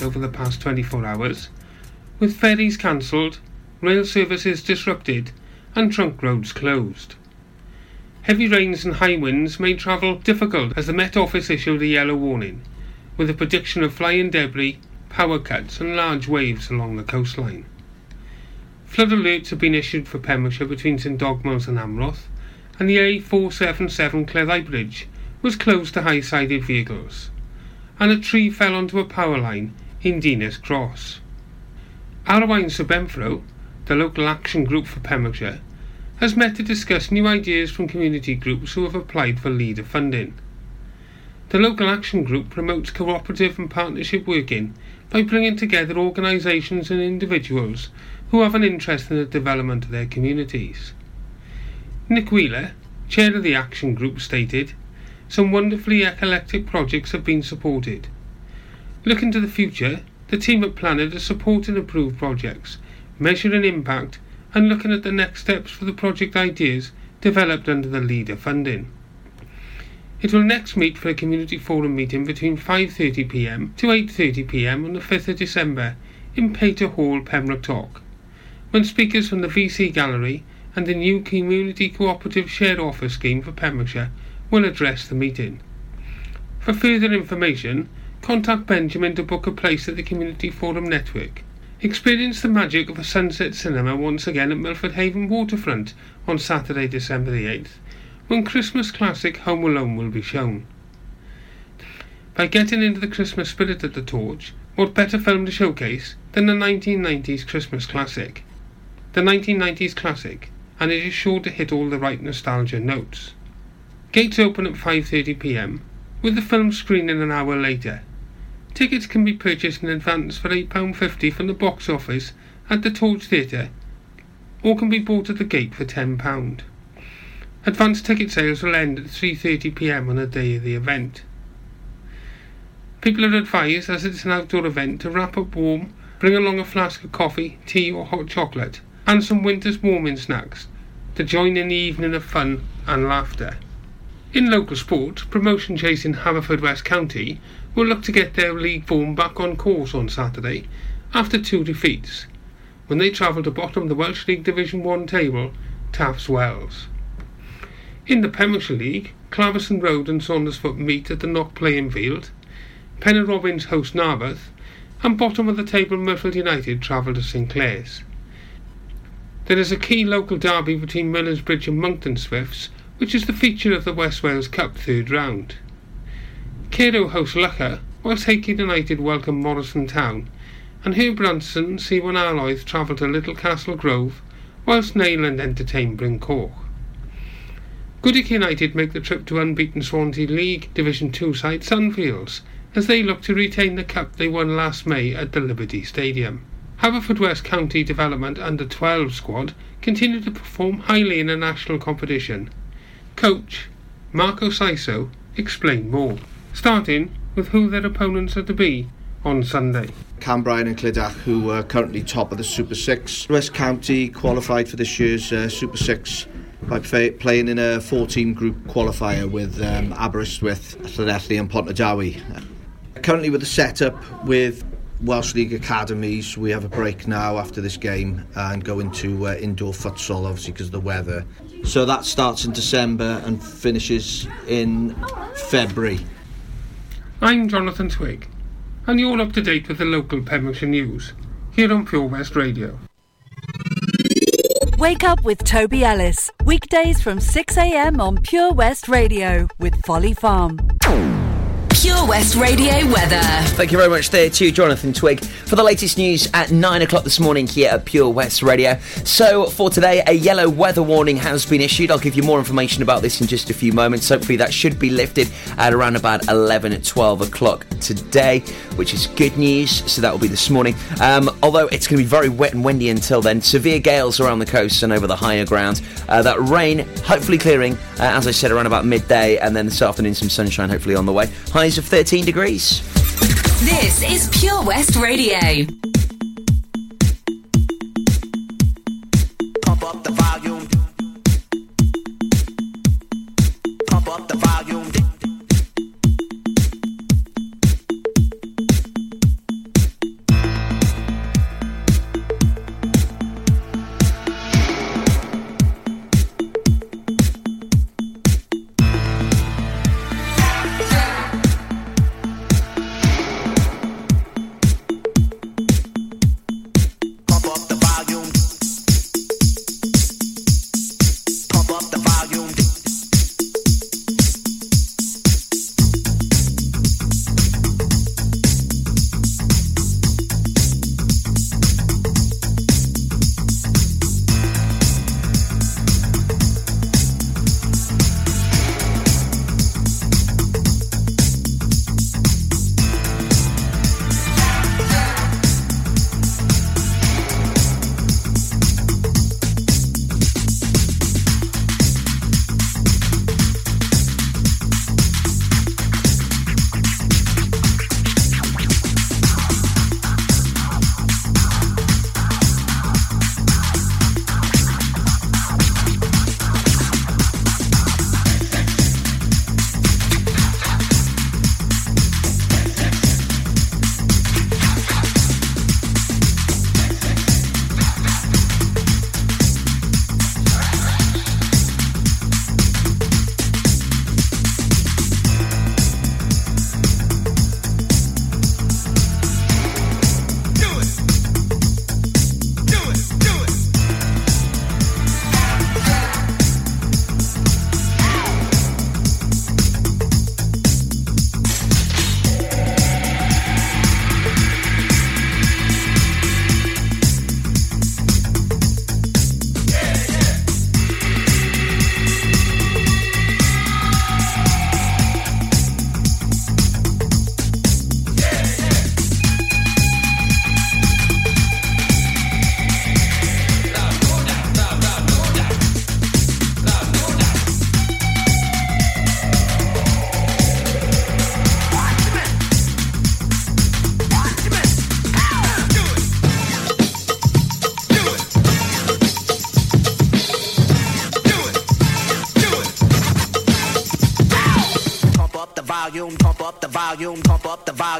over the past 24 hours, with ferries cancelled, rail services disrupted, and trunk roads closed. Heavy rains and high winds made travel difficult as the Met Office issued a yellow warning, with a prediction of flying debris, power cuts, and large waves along the coastline. Flood alerts have been issued for Pembrokeshire between St Dogmaels and Amroth, and the A477 Cleddau Bridge was closed to high-sided vehicles, and a tree fell onto a power line in Dinas Cross. Arwain Benfro, the local action group for Pembrokeshire, has met to discuss new ideas from community groups who have applied for leader funding. The local action group promotes cooperative and partnership working by bringing together organisations and individuals who have an interest in the development of their communities. Nick Wheeler, chair of the action group, stated, Some wonderfully eclectic projects have been supported. Looking to the future, the team at PLANED are supporting approved projects, measuring impact, and looking at the next steps for the project ideas developed under the leader funding. It will next meet for a community forum meeting between 5.30pm to 8.30pm on the 5th of December in Pater Hall, Pembroke when speakers from the VC Gallery and the new Community Cooperative Shared Office Scheme for Pembrokeshire will address the meeting. For further information, contact Benjamin to book a place at the Community Forum Network. Experience the magic of a sunset cinema once again at Milford Haven Waterfront on Saturday, December the 8th, when Christmas classic Home Alone will be shown. By getting into the Christmas spirit of the torch, what better film to showcase than the 1990s Christmas classic? The 1990s classic, and it is sure to hit all the right nostalgia notes. Gates open at 5.30pm, with the film screening an hour later. Tickets can be purchased in advance for £8.50 from the box office at the Torch Theatre or can be bought at the gate for £10. Advance ticket sales will end at 3.30pm on the day of the event. People are advised, as it's an outdoor event, to wrap up warm, bring along a flask of coffee, tea or hot chocolate, and some winter's warming snacks to join in the evening of fun and laughter. In local sport, promotion Chase chasing Haverfordwest County will look to get their league form back on course on Saturday after two defeats when they travel to bottom the Welsh League Division 1 table, Taff's Well. In the Pembrokeshire League, Clarbeston Road and Saundersfoot meet at the Knock playing field, Pennar Robins host Narberth, and bottom of the table Myrfield United travel to St Clears. There is a key local derby between Bridge and Monkton Swifts, which is the feature of the West Wales Cup third round. Cairo host Loughor, whilst Hakin United welcome Morriston Town, and Hugh Branson see one Alloyth travel to Little Castle Grove, whilst Neyland entertain Bryn Coch. Goodwick United make the trip to unbeaten Swansea League Division 2 side Sunfields, as they look to retain the cup they won last May at the Liberty Stadium. Haverfordwest County Development Under 12 squad continue to perform highly in a national competition. Coach Marco Saiso explained more starting with who their opponents are to be on Sunday. Cambrian and Clydach, who are currently top of the Super Six. West County qualified for this year's uh, Super Six by playing in a 14 group qualifier with um, Aberystwyth, Llanelli and Pontardawe. Currently with the setup with Welsh League academies, we have a break now after this game and go into uh, indoor futsal, obviously because of the weather. So that starts in December and finishes in February. I'm Jonathan Twig, and you're up to date with the local Pembrokeshire news here on Pure West Radio. Wake up with Toby Ellis, weekdays from 6am on Pure West Radio with Folly Farm. Pure West Radio weather. Thank you very much there to Jonathan Twig for the latest news at 9 o'clock this morning here at Pure West Radio. So, for today, a yellow weather warning has been issued. I'll give you more information about this in just a few moments. Hopefully, that should be lifted at around about 11 at 12 o'clock today, which is good news. So, that will be this morning. Um, although it's going to be very wet and windy until then, severe gales around the coast and over the higher ground. Uh, that rain hopefully clearing, uh, as I said, around about midday, and then this afternoon, some sunshine hopefully on the way. Highs highs of 13 degrees. This is Pure West Radio.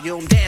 Volume, dance,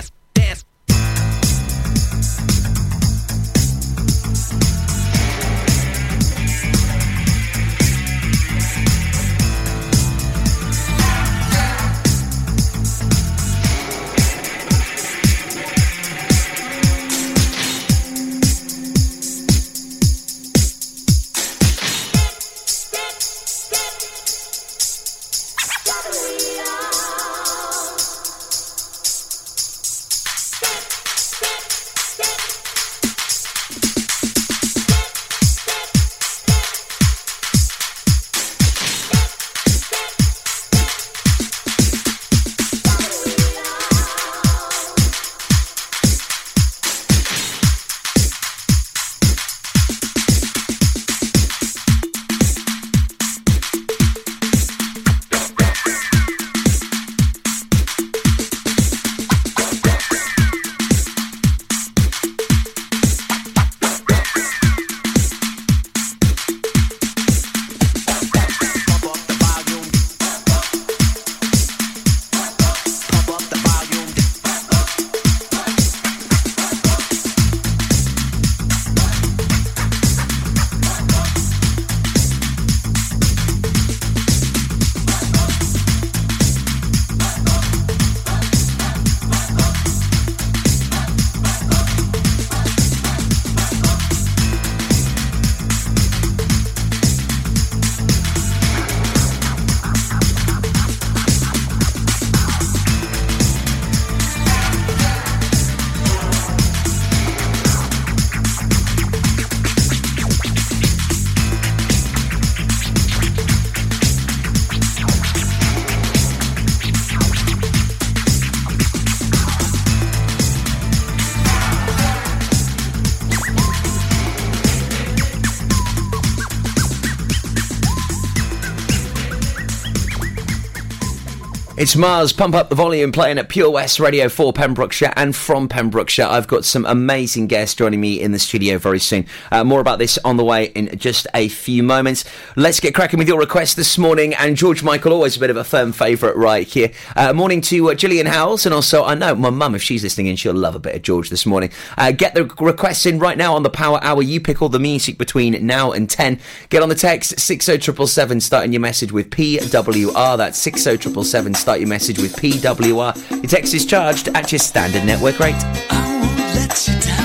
It's MARRS, pump up the volume, playing at Pure West Radio for Pembrokeshire and from Pembrokeshire. I've got some amazing guests joining me in the studio very soon. Uh, more about this on the way in just a few moments. Let's get cracking with your request this morning. And George Michael, always a bit of a firm favourite right here. Uh, morning to uh, Gillian Howells, and also I know my mum, if she's listening in, she'll love a bit of George this morning. Uh, get the requests in right now on the Power Hour. You pick all the music between now and 10. Get on the text 60777, starting your message with PWR. That's 60777, start your message with PWR. Your text is charged at your standard network rate.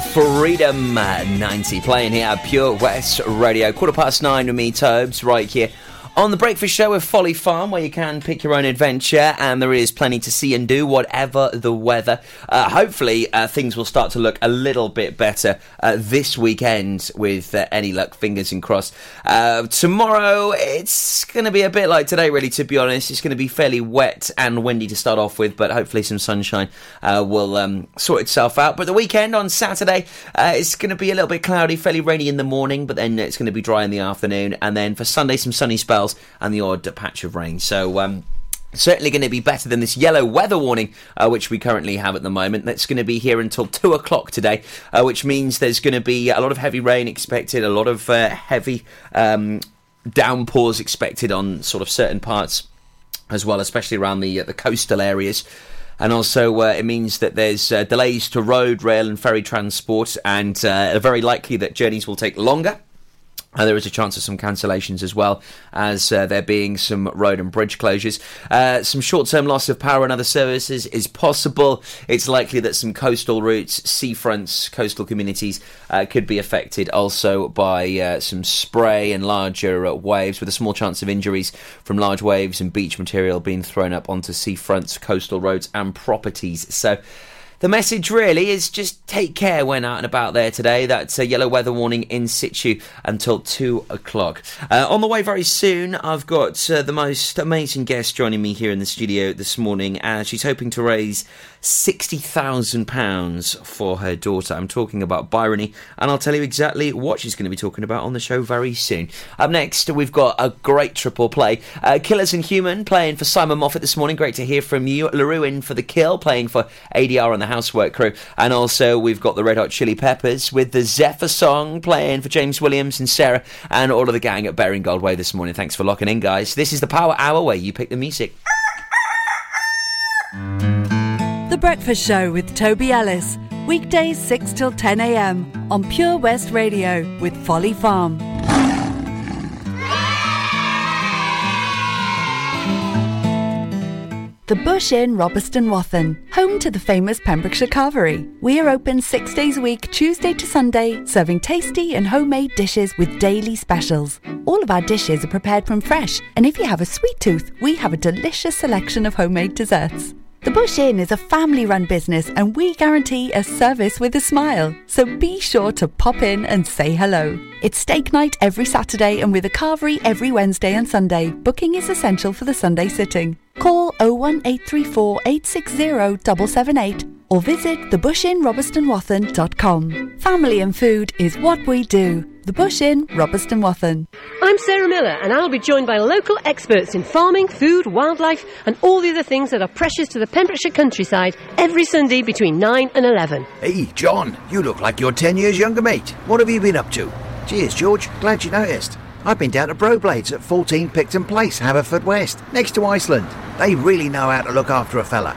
Freedom uh, 90 playing here Pure West Radio. Quarter past nine with me, Tobes, right here on the Breakfast Show with Folly Farm, where you can pick your own adventure and there is plenty to see and do, whatever the weather. Uh, hopefully, uh, things will start to look a little bit better uh, this weekend with uh, any luck, fingers and cross. Uh, tomorrow, it's going to be a bit like today, really, to be honest. It's going to be fairly wet and windy to start off with, but hopefully, some sunshine uh, will um, sort itself out. But the weekend on Saturday, it's going to be a little bit cloudy, fairly rainy in the morning, but then it's going to be dry in the afternoon. And then for Sunday, some sunny spells and the odd patch of rain. So, um, Certainly going to be better than this yellow weather warning, uh, which we currently have at the moment. That's going to be here until two o'clock today, uh, which means there's going to be a lot of heavy rain expected, a lot of uh, heavy um, downpours expected on sort of certain parts as well, especially around the uh, the coastal areas. And also, uh, it means that there's uh, delays to road, rail, and ferry transport, and uh, very likely that journeys will take longer. Uh, there is a chance of some cancellations as well as uh, there being some road and bridge closures. Uh, some short term loss of power and other services is possible. It's likely that some coastal routes, seafronts, coastal communities uh, could be affected also by uh, some spray and larger uh, waves, with a small chance of injuries from large waves and beach material being thrown up onto seafronts, coastal roads, and properties. So, the message really is just take care when out and about there today. That's a yellow weather warning in situ until two o'clock. Uh, on the way very soon, I've got uh, the most amazing guest joining me here in the studio this morning. Uh, she's hoping to raise £60,000 for her daughter. I'm talking about Byrony, and I'll tell you exactly what she's going to be talking about on the show very soon. Up next, we've got a great triple play. Uh, Killers and Human playing for Simon Moffat this morning. Great to hear from you. La Roux in for The Kill playing for ADR and the Housework Crew. And also, we've got the Red Hot Chili Peppers with the Zephyr song playing for James Williams and Sarah and all of the gang at Bering Goldway this morning. Thanks for locking in, guys. This is the Power Hour where you pick the music. Breakfast Show with Toby Ellis. Weekdays 6 till 10 a.m. on Pure West Radio with Folly Farm. The Bush Inn, Robeston Wathen, home to the famous Pembrokeshire Carvery. We are open six days a week, Tuesday to Sunday, serving tasty and homemade dishes with daily specials. All of our dishes are prepared from fresh, and if you have a sweet tooth, we have a delicious selection of homemade desserts. The Bush Inn is a family run business and we guarantee a service with a smile. So be sure to pop in and say hello. It's steak night every Saturday and with a carvery every Wednesday and Sunday. Booking is essential for the Sunday sitting. Call 01834 860 778 or visit thebushinrobertsonwathen.com. Family and food is what we do. The Bush Inn, Robeston Wathen. I'm Sarah Miller, and I'll be joined by local experts in farming, food, wildlife, and all the other things that are precious to the Pembrokeshire countryside every Sunday between 9 and 11. Hey, John, you look like you're 10 years younger, mate. What have you been up to? Cheers, George. Glad you noticed. I've been down to Broblades at 14 Picton Place, Haverfordwest, next to Iceland. They really know how to look after a fella.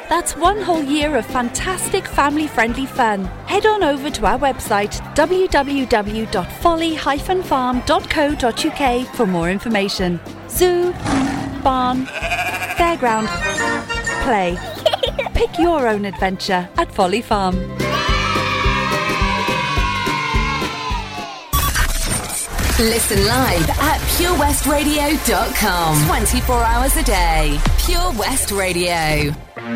That's one whole year of fantastic family friendly fun. Head on over to our website www.folly-farm.co.uk for more information. Zoo, barn, fairground, play. Pick your own adventure at Folly Farm. Listen live at purewestradio.com. 24 hours a day. Pure West Radio. I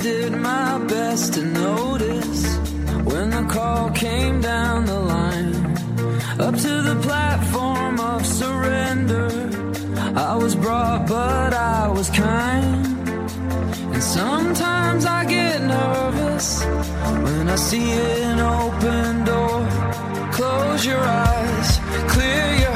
did my best to notice when the call came down the line. Up to the platform of surrender. I was brought, but I was kind. And sometimes I get nervous when I see an open door. Close your eyes, clear your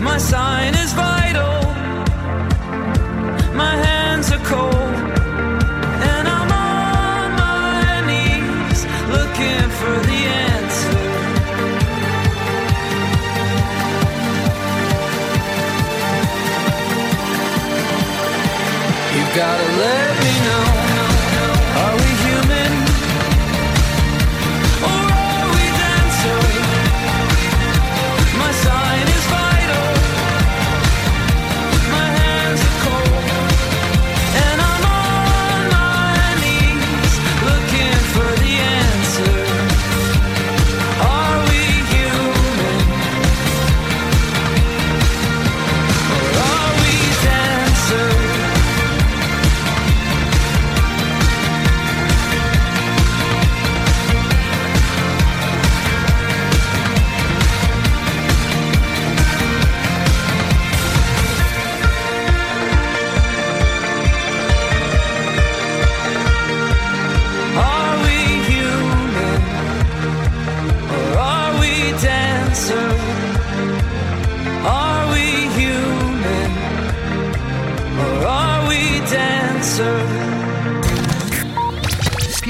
My sign is vital. My hands are cold. And I'm on my knees looking for the answer. You've gotta let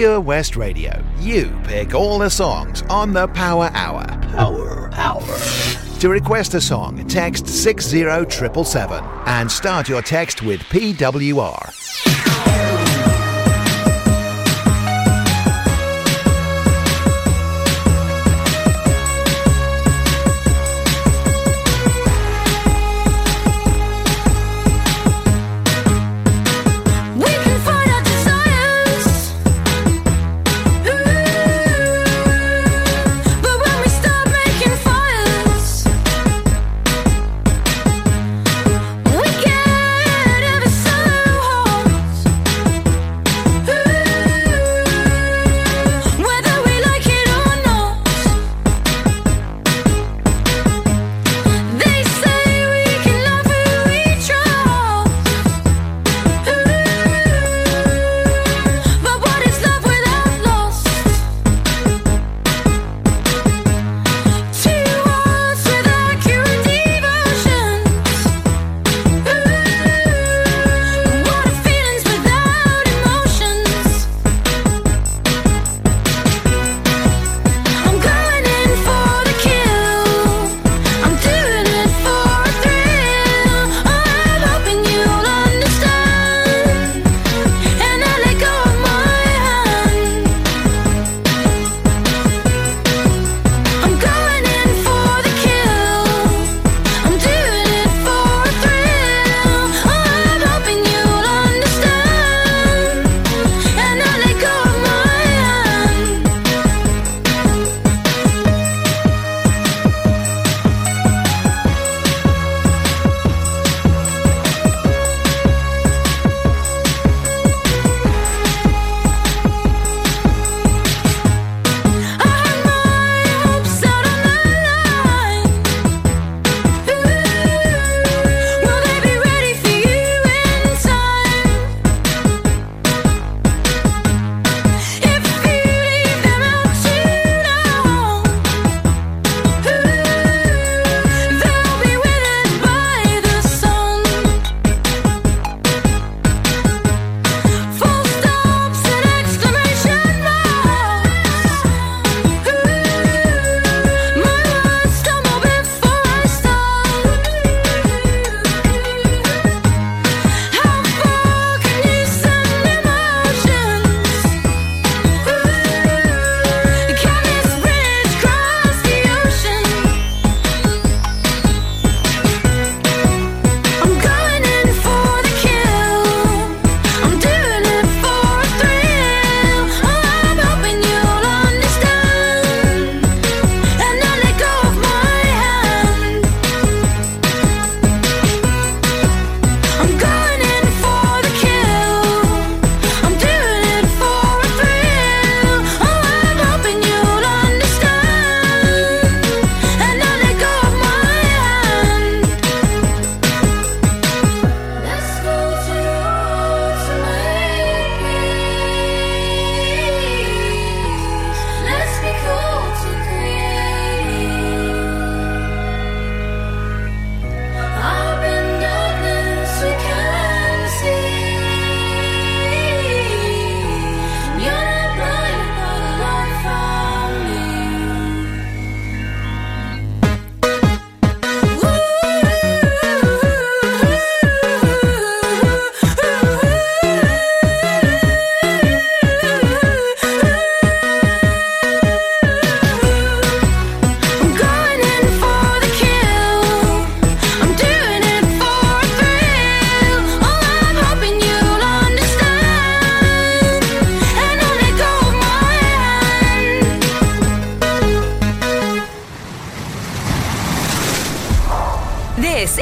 Pure West Radio. You pick all the songs on the Power Hour. Power Hour. To request a song, text 60777 and start your text with PWR.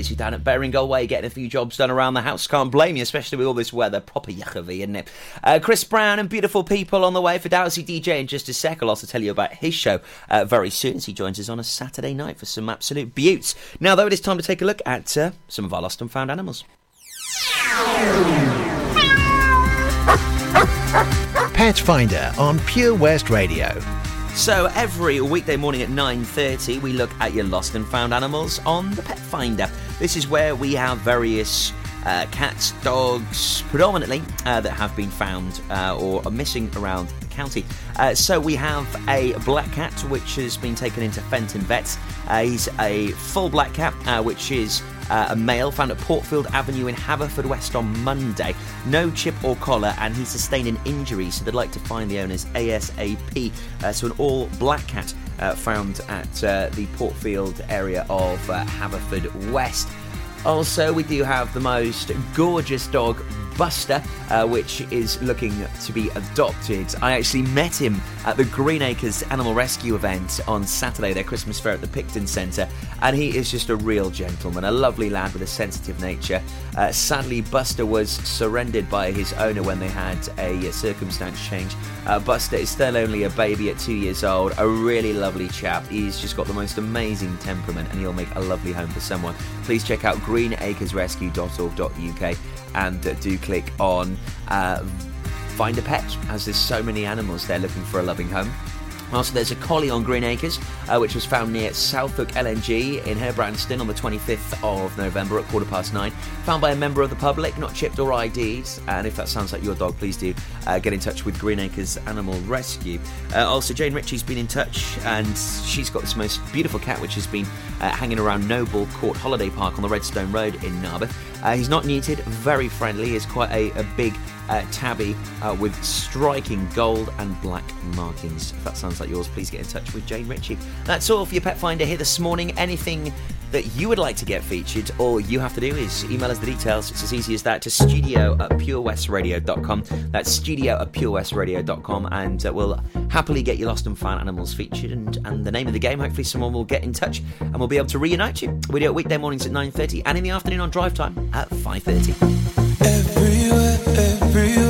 Busy down at Beringal Way, getting a few jobs done around the house. Can't blame you, especially with all this weather. Proper yuckovy, isn't it? Uh, Chris Brown and beautiful people on the way for Dowsy DJ in just a sec. I'll also tell you about his show uh, very soon as he joins us on a Saturday night for some absolute beauts. Now, though, it is time to take a look at uh, some of our lost and found animals. Pet Finder on Pure West Radio. So every weekday morning at 9:30 we look at your lost and found animals on the Pet Finder. This is where we have various uh, cats, dogs, predominantly uh, that have been found uh, or are missing around the county. Uh, so we have a black cat which has been taken into Fenton Vets. Uh, he's a full black cat, uh, which is uh, a male found at Portfield Avenue in Haverfordwest on Monday. No chip or collar, and he sustained an injury, so they'd like to find the owners ASAP. Uh, so, an all black cat uh, found at uh, the Portfield area of uh, Haverfordwest. Also, we do have the most gorgeous dog, Buster, uh, which is looking to be adopted. I actually met him at the Green Acres Animal Rescue event on Saturday, their Christmas fair at the Picton Centre, and he is just a real gentleman, a lovely lad with a sensitive nature. Uh, sadly, Buster was surrendered by his owner when they had a circumstance change. Uh, Buster is still only a baby at two years old, a really lovely chap. He's just got the most amazing temperament and he'll make a lovely home for someone. Please check out greenacresrescue.org.uk and uh, do click on uh, Find a Pet, as there's so many animals there looking for a loving home. Also, there's a collie on Green Acres, uh, which was found near South Hook LNG in Herbrandston on the 25th of November at quarter past nine. Found by a member of the public, not chipped or ID'd. And if that sounds like your dog, please do uh, get in touch with Green Acres Animal Rescue. Uh, also, Jane Ritchie's been in touch, and she's got this most beautiful cat which has been uh, hanging around Noble Court Holiday Park on the Redstone Road in Narberth. Uh, he's not neutered, very friendly. He's quite a, a big uh, tabby uh, with striking gold and black markings. If that sounds like yours, please get in touch with Jane Ritchie. That's all for your pet finder here this morning. Anything that you would like to get featured, all you have to do is email us the details. It's as easy as that to studio at purewestradio.com. That's studio at purewestradio.com, and uh, we'll happily get your lost and found animals featured. And, and the name of the game, hopefully, someone will get in touch and we'll be able to reunite you. We do it weekday mornings at 9.30 and in the afternoon on drive time at 5.30. Everywhere, everywhere,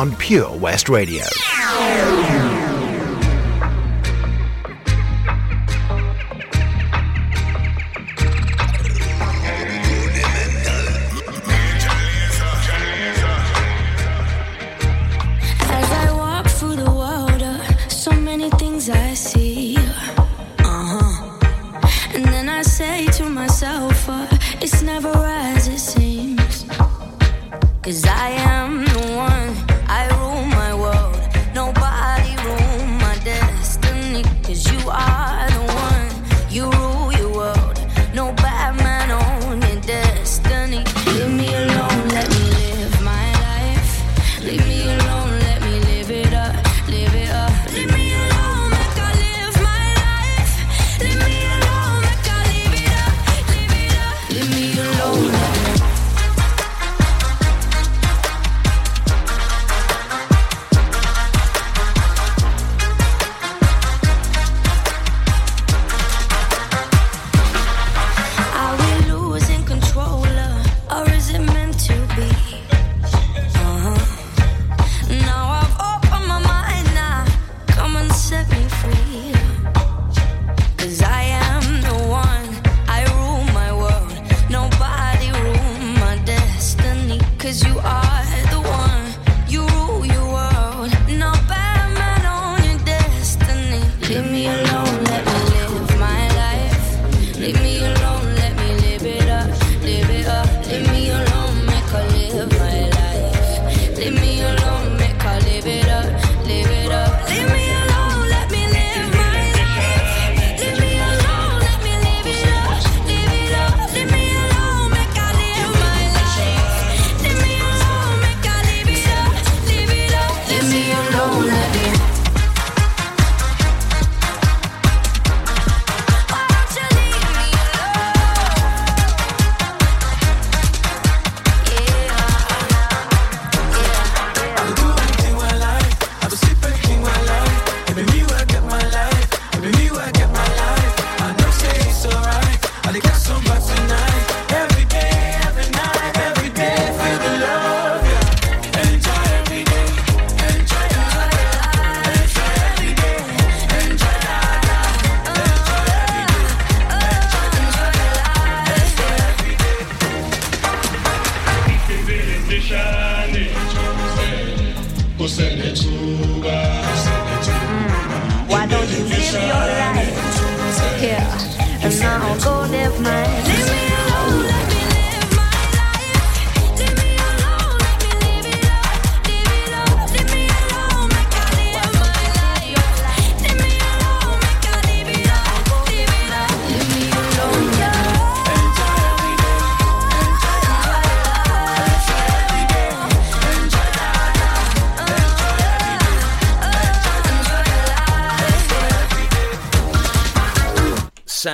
on Pure West Radio.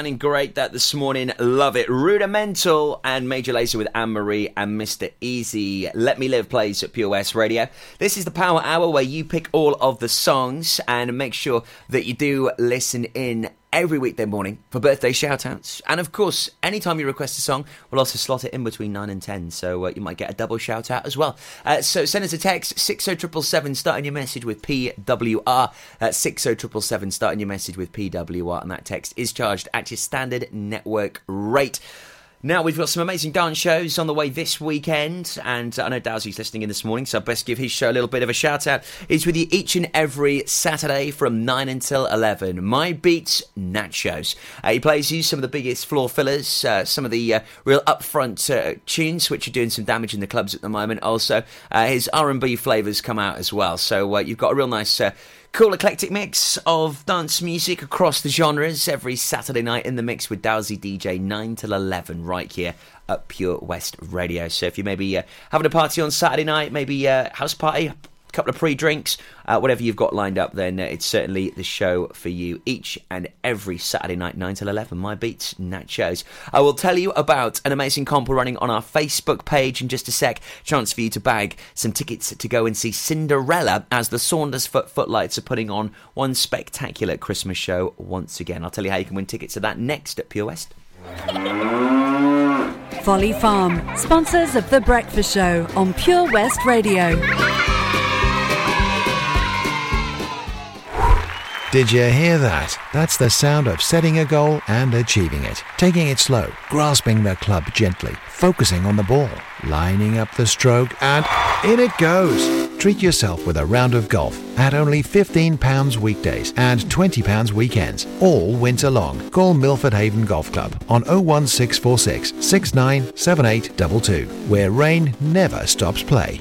Sounding great that this morning. Love it. Rudimental and Major Lazer with Anne Marie and Mr. Eazi. Let Me Live plays at Pure West Radio. This is the Power Hour where you pick all of the songs and make sure that you do listen in every weekday morning for birthday shout outs. And of course, anytime you request a song, we'll also slot it in between 9 and 10. So uh, you might get a double shout out as well. Uh, so send us a text 60777, starting your message with PWR. That's 60777, starting your message with PWR. And that text is charged at your standard network rate. Now, we've got some amazing dance shows on the way this weekend, and I know Dowsy's listening in this morning, so I best give his show a little bit of a shout out. He's with you each and every Saturday from 9 until 11. My Beats Nachos. Uh, he plays you some of the biggest floor fillers, uh, some of the uh, real upfront uh, tunes, which are doing some damage in the clubs at the moment. Also, uh, his R&B flavours come out as well, so uh, you've got a real nice cool eclectic mix of dance music across the genres every Saturday night in the mix with Dowsy DJ 9 till 11 right here at Pure West Radio. So if you maybe uh, having a party on Saturday night, maybe a house party, couple of pre-drinks, uh, whatever you've got lined up, then uh, it's certainly the show for you each and every Saturday night, 9 till 11. My Beats Nachos. I will tell you about an amazing comp we're running on our Facebook page in just a sec. Chance for you to bag some tickets to go and see Cinderella as the Saundersfoot Footlights are putting on one spectacular Christmas show once again. I'll tell you how you can win tickets to that next at Pure West. Folly Farm, sponsors of The Breakfast Show on Pure West Radio. Did you hear that? That's the sound of setting a goal and achieving it. Taking it slow, grasping the club gently, focusing on the ball, lining up the stroke, and in it goes. Treat yourself with a round of golf at only £15 weekdays and £20 weekends, all winter long. Call Milford Haven Golf Club on 01646 697822, where rain never stops play.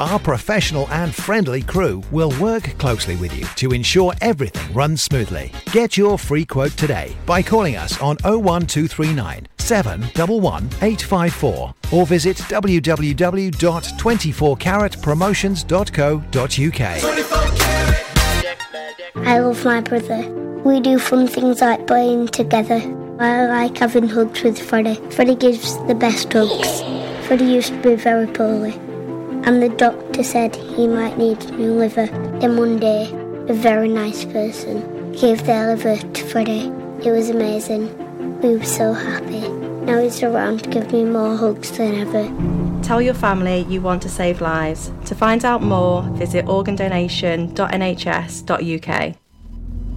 Our professional and friendly crew will work closely with you to ensure everything runs smoothly. Get your free quote today by calling us on 01239 711 854 or visit www.24caratpromotions.co.uk. I love my brother. We do fun things like playing together. I like having hugs with Freddie. Freddie gives the best hugs. Freddie used to be very poorly, and the doctor said he might need a new liver. Then one day, a very nice person gave their liver to Freddie. It was amazing. We were so happy. Now he's around to give me more hugs than ever. Tell your family you want to save lives. To find out more, visit organdonation.nhs.uk.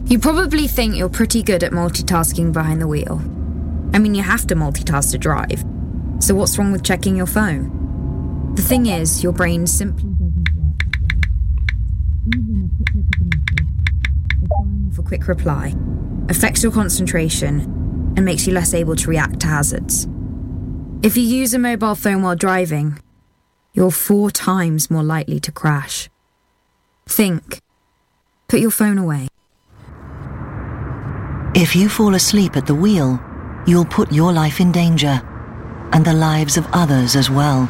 You probably think you're pretty good at multitasking behind the wheel. I mean, you have to multitask to drive. So, what's wrong with checking your phone? The thing is, your brain simply for quick reply affects your concentration and makes you less able to react to hazards. If you use a mobile phone while driving, you're four times more likely to crash. Think. Put your phone away. If you fall asleep at the wheel, you'll put your life in danger and the lives of others as well.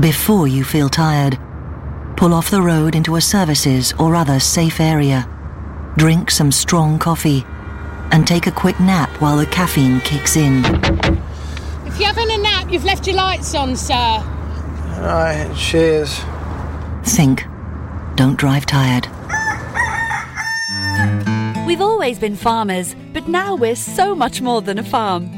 Before you feel tired, pull off the road into a services or other safe area. Drink some strong coffee and take a quick nap while the caffeine kicks in. If you're having a nap, you've left your lights on, sir. Alright, cheers. Think. Don't drive tired. We've always been farmers, but now we're so much more than a farm.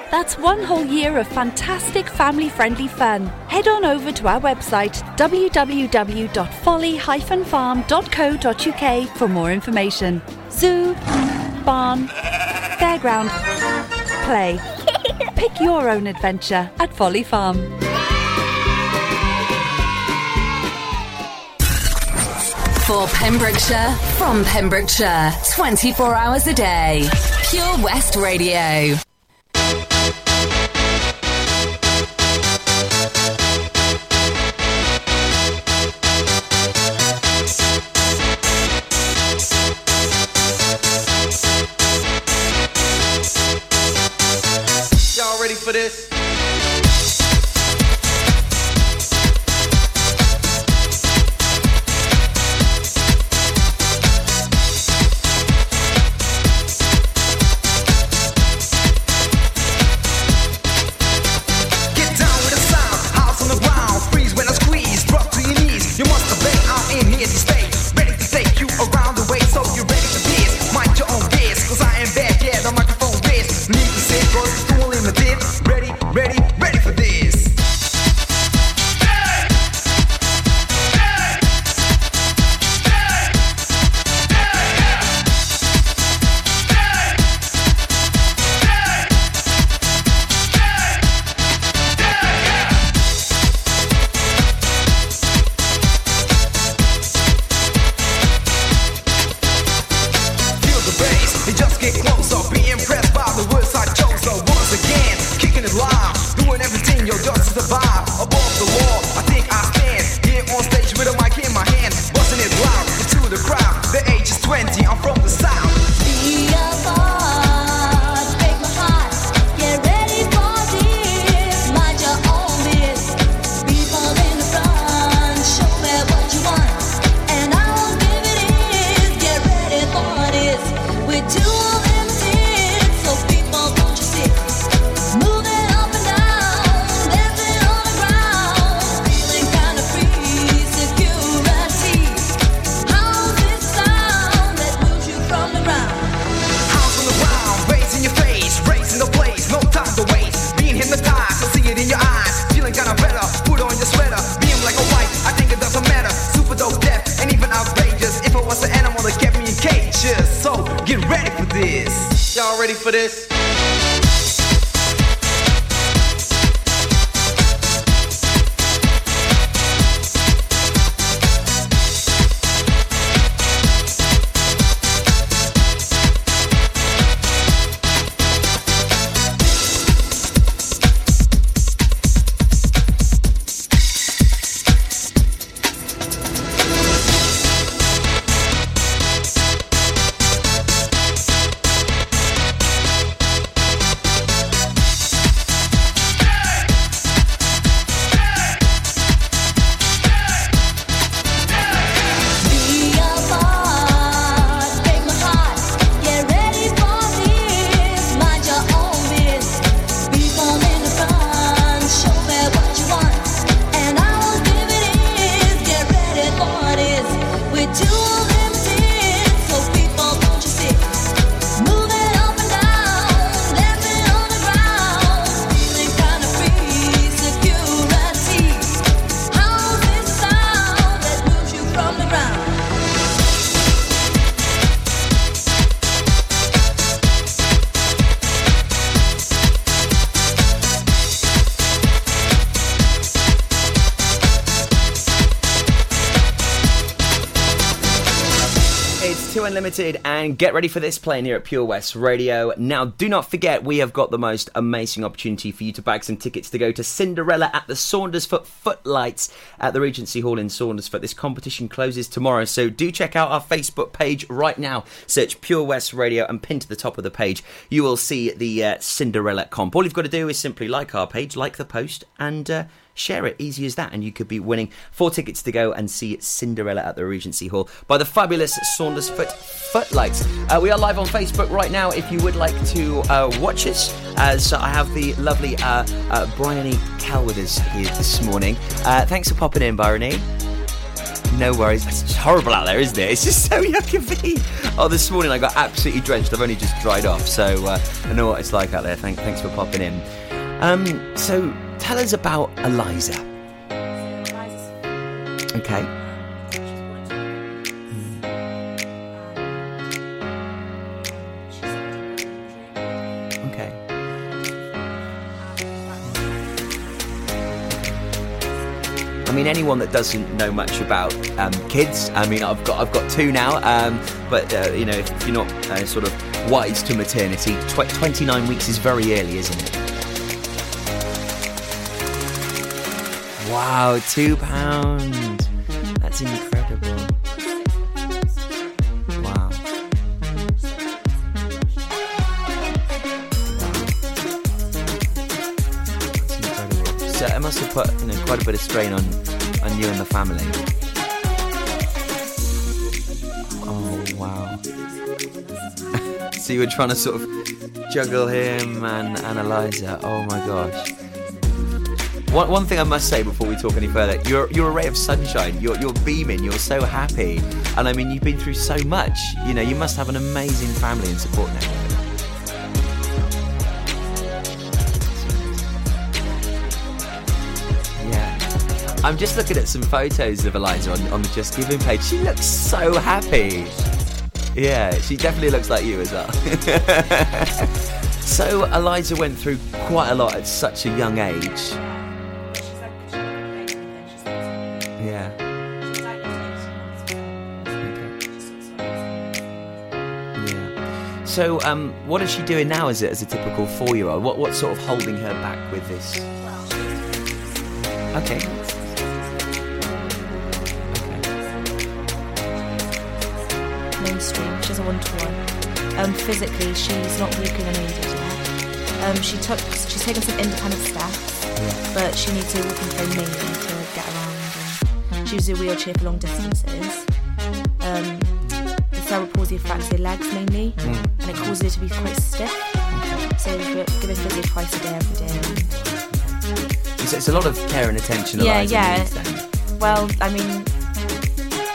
That's one whole year of fantastic family friendly fun. Head on over to our website www.folly-farm.co.uk for more information. Zoo, barn, fairground, play. Pick your own adventure at Folly Farm. For Pembrokeshire, from Pembrokeshire, 24 hours a day. Pure West Radio. Ready for this? And get ready for this playing here at Pure West Radio. Now, do not forget, we have got the most amazing opportunity for you to bag some tickets to go to Cinderella at the Saundersfoot Footlights at the Regency Hall in Saundersfoot. This competition closes tomorrow, so do check out our Facebook page right now. Search Pure West Radio and pin to the top of the page. You will see the uh, Cinderella comp. All you've got to do is simply like our page, like the post, and. Uh, Share it, easy as that, and you could be winning four tickets to go and see Cinderella at the Regency Hall by the fabulous Saundersfoot Footlights. Uh, we are live on Facebook right now if you would like to uh, watch us, as I have the lovely uh, uh, Bryony Cal with us here this morning. Uh, thanks for popping in, Bryony. No worries. It's horrible out there, isn't it? It's just so yucky. Oh, this morning I got absolutely drenched. I've only just dried off, so uh, I know what it's like out there. Thank, thanks for popping in. Um, so tell us about Eliza. Okay. Okay. I mean, anyone that doesn't know much about um, kids, I mean, I've got I've got two now, um, but uh, you know, if you're not uh, sort of wise to maternity, tw- 29 weeks is very early, isn't it? Wow, two pound. That's incredible. Wow. That's incredible. So it must have put you know quite a bit of strain on on you and the family. Oh wow. so you were trying to sort of juggle him and, and Eliza. Oh my gosh. One, one thing I must say before we talk any further, you're you're a ray of sunshine. You're you're beaming. You're so happy, and I mean you've been through so much. You know you must have an amazing family and support network. Yeah, I'm just looking at some photos of Eliza on, on the Just Giving page. She looks so happy. Yeah, she definitely looks like you as well. so Eliza went through quite a lot at such a young age. So, um, what is she doing now? As a, as a typical four-year-old, what what's sort of holding her back with this? Okay. mainstream. She has a one-to-one. Um, physically, she's not walking unaided yet. Um, she took, she's taken some independent steps, but she needs to walk and phone mainly to get around. And she uses a wheelchair for long distances. Affects her legs mainly, Mm. and it causes her to be quite stiff. So we're giving physio twice a day every day. It's, it's a lot of care and attention. Yeah, yeah. Well, I mean,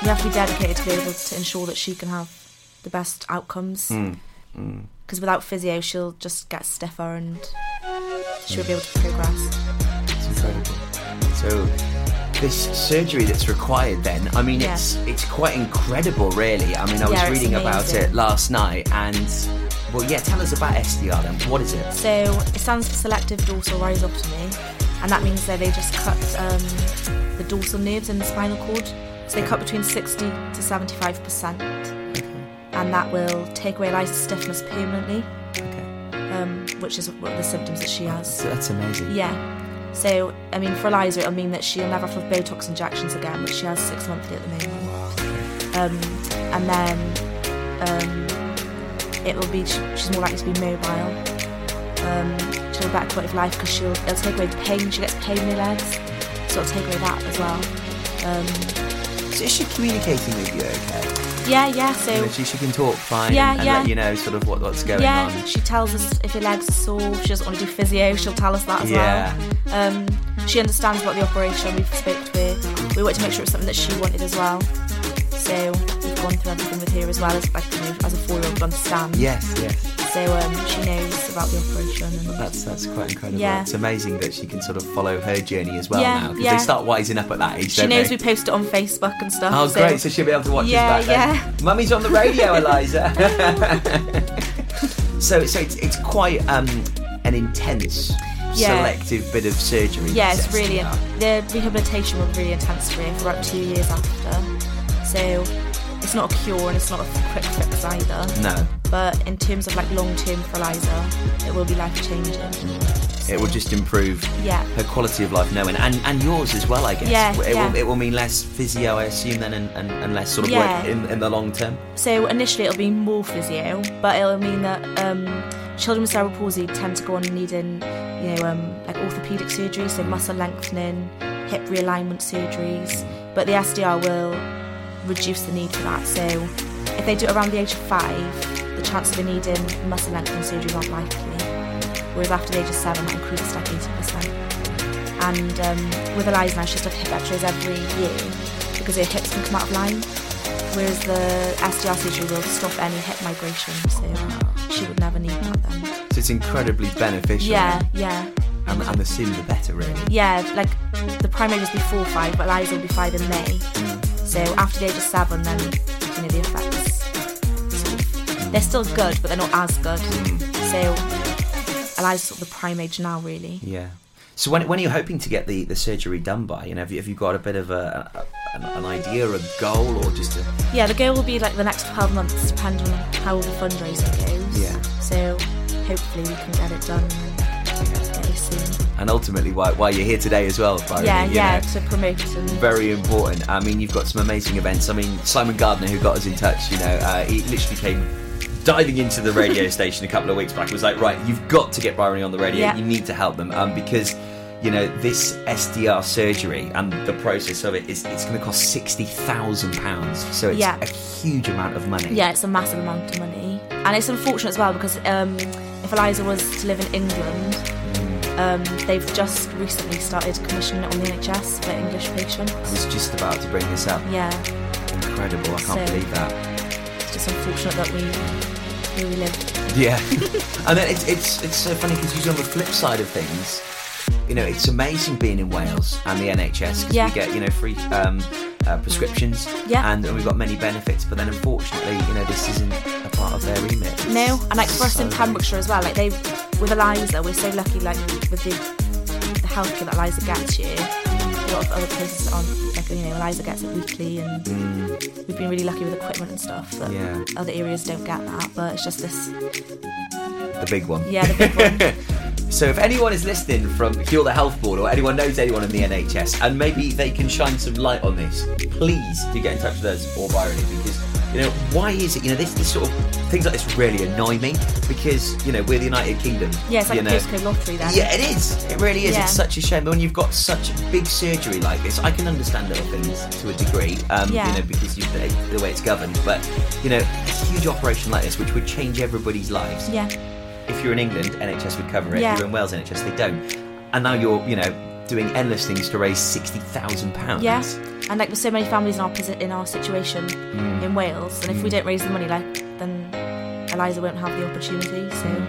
we have to be dedicated to be able to ensure that she can have the best outcomes. Mm, mm. Because without physio, she'll just get stiffer and she won't be able to progress. It's incredible. So this surgery that's required then, I mean Yeah. it's it's quite incredible really. I mean I was Yeah, reading about it last night and well yeah, tell us about SDR then. What is it? So it stands for selective dorsal rhizotomy and that means that they just cut um, the dorsal nerves in the spinal cord. So they cut between 60 to 75 percent, and that will take away Eliza's stiffness permanently. Um, which is what the symptoms that she has. So that's amazing. Yeah. So I mean, for Eliza, it'll mean that she'll never have Botox injections again, which she has six monthly at the moment. Um, and then um, it will be she's more likely to be mobile. Um, she'll have a better quality of life because she'll it'll take away the pain. She gets pain in her legs, so it'll take away that as well. Um, So is she communicating with you okay? Yeah, yeah. So You know, she, she can talk fine Yeah, and, and yeah. let you know sort of what, what's going yeah, on. she tells us if her legs are sore. She doesn't want to do physio, she'll tell us that as Yeah. well. Um, she understands about the operation. We've spoke to her. We wanted to make sure it's something that she wanted as well. So we've gone through everything with her as well as like you know, as a four-year-old understands. Yes, yes. So um, she knows about the operation. And That's that's quite incredible. Yeah. It's amazing that she can sort of follow her journey as well Yeah, now because yeah. they start wising up at that age. she knows they? we post it on Facebook and stuff. Oh, great! So she'll be able to watch Yeah, us back then. Mummy's on the radio, Eliza. so, so it's, it's quite um, an intense, Yeah. selective bit of surgery. Yeah, it's really SDR. the rehabilitation was really intense for her for about two years after. So it's not a cure and it's not a quick fix either. No, But in terms of like long term for Eliza, it will be life changing. it will just improve Yeah. her quality of life knowing, and, and yours as well, I guess. Yeah, it, yeah. Will, it will mean less physio, I assume, then, and, and, and less sort of Yeah. work in, in the long term. So initially it'll be more physio, but it'll mean that um, children with cerebral palsy tend to go on needing, you know, um, like orthopedic surgery, so muscle lengthening, hip realignment surgeries. But the SDR will reduce the need for that. So if they do it around the age of five, the chance of needing muscle lengthening surgery is not likely. Whereas after the age of seven, that increases to like 80%. And um, with Eliza now, she has to have hip x-rays every year because her hips can come out of line. Whereas the SDR surgery will stop any hip migration, so she would never need that then. So it's incredibly beneficial. Yeah, yeah. And, and the sooner the better, really. Yeah, like the prime age is before five, but Eliza will be five in May. So after the age of seven, then they're still good, but they're not as good. So Eliza's sort of the prime age now, really. Yeah. So when, when are you hoping to get the, the surgery done by? You know, have you, have you got a bit of a, a an, an idea, a goal, or just a Yeah, the goal will be like the next 12 months, depending on how the fundraising goes. Yeah. So hopefully we can get it done very soon. and ultimately why, why you're here today as well, Byron, yeah, yeah, know? to promote and Very important. I mean, you've got some amazing events. I mean, Simon Gardner, who got us in touch, you know, uh, he literally came diving into the radio station a couple of weeks back. Was like, right, you've got to get Byron on the radio. Yeah. You need to help them um, because. You know this SDR surgery and the process of it is it's going to cost sixty thousand pounds. So it's Yeah. a huge amount of money. Yeah, it's a massive amount of money, and it's unfortunate as well because um, if Eliza was to live in England, um, they've just recently started commissioning it on the NHS for English patients. I was just about to bring this up. Yeah, Incredible! I can't So- believe that. it's just unfortunate that we where we live. Yeah, and then it's it's it's so funny because usually on the flip side of things, you know, it's amazing being in Wales and the NHS because Yeah. we get you know free um, uh, prescriptions, Yeah. and, and we've got many benefits. But then unfortunately, you know, this isn't a part of their remit. It's No, and like for us in Pembrokeshire as well, like they with Eliza, we're so lucky like with the the healthcare that Eliza gets here. A lot of other places aren't like you know Eliza gets it weekly, and we've been really lucky with equipment and stuff. That Yeah. other areas don't get that, but it's just this. the big one. Yeah, the big one. so if anyone is listening from Hywel Dda Health Board or anyone knows anyone in the NHS and maybe they can shine some light on this, please do get in touch with us or Byron because You know, why is it? You know, this, this sort of things like this really annoy me because you know we're the United Kingdom. Yeah, it's like you a postcode lottery then. Yeah, it is. It really is. Yeah. It's such a shame. But when you've got such big surgery like this, I can understand little things to a degree. Um, Yeah. You know, because you the, the way it's governed. But you know, a huge operation like this, which would change everybody's lives. Yeah. If you're in England, NHS would cover it. Yeah. If you're in Wales, NHS they don't. And now you're, you know, doing endless things to raise sixty thousand pounds. Yeah, and like there's so many families in our posi- in our situation Mm. in Wales, and if we Mm. don't raise the money, like then Eliza won't have the opportunity. So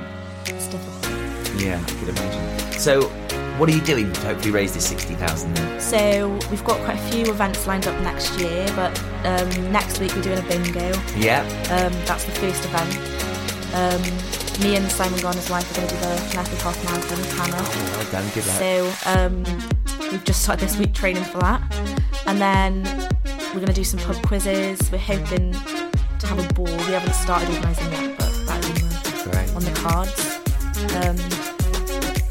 it's difficult. Yeah, I could imagine. So, what are you doing to hopefully raise this sixty thousand? Then? So we've got quite a few events lined up next year, but um, next week we're doing a bingo. Yeah. Um, that's the first event. Um, me and Simon Garner's wife are going to do the Llanelli Half Marathon, Hannah. Oh, well done. Good luck. So um, we've just started this week training for that, and then we're going to do some pub quizzes. We're hoping to have a ball. We haven't started organising yet, but that's on the, on the cards. Um,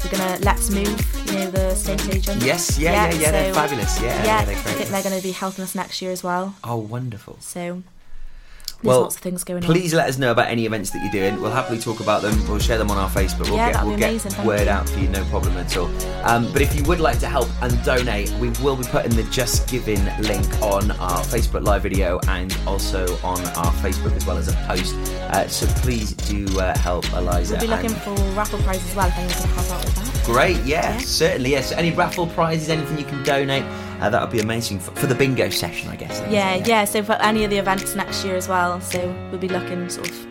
we're going to Let's Move, you know, the state agent. Yes, yeah, yeah, yeah, they're fabulous. Yeah, yeah, yeah, I think they're going to be helping us next year as well. Oh, wonderful. So there's well, lots of things going on. please let us know about any events that you're doing. We'll happily talk about them. We'll share them on our Facebook. We'll Yeah, get, we'll get amazing, word you. out for you, no problem at all. Um, but if you would like to help and donate, we will be putting the Just Giving link on our Facebook live video and also on our Facebook as well as a post. Uh, so please do uh, help Eliza. We'll be looking for raffle prizes as well if can help out with that. Great, yeah, certainly, yes. Any raffle prizes, anything you can donate, uh, that would be amazing for, for the bingo session, I guess. then, Yeah, isn't yeah. So for any of the events next year as well. So we'll be looking sort of